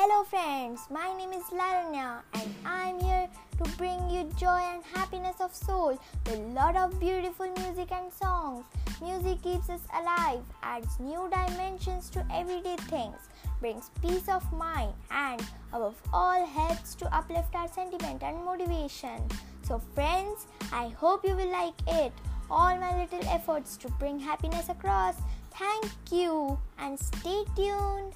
Hello, friends. My name is Laranya, and I'm here to bring you joy and happiness of soul with a lot of beautiful music and songs. Music keeps us alive, adds new dimensions to everyday things, brings peace of mind, and above all, helps to uplift our sentiment and motivation. So, friends, I hope you will like it. All my little efforts to bring happiness across. Thank you and stay tuned.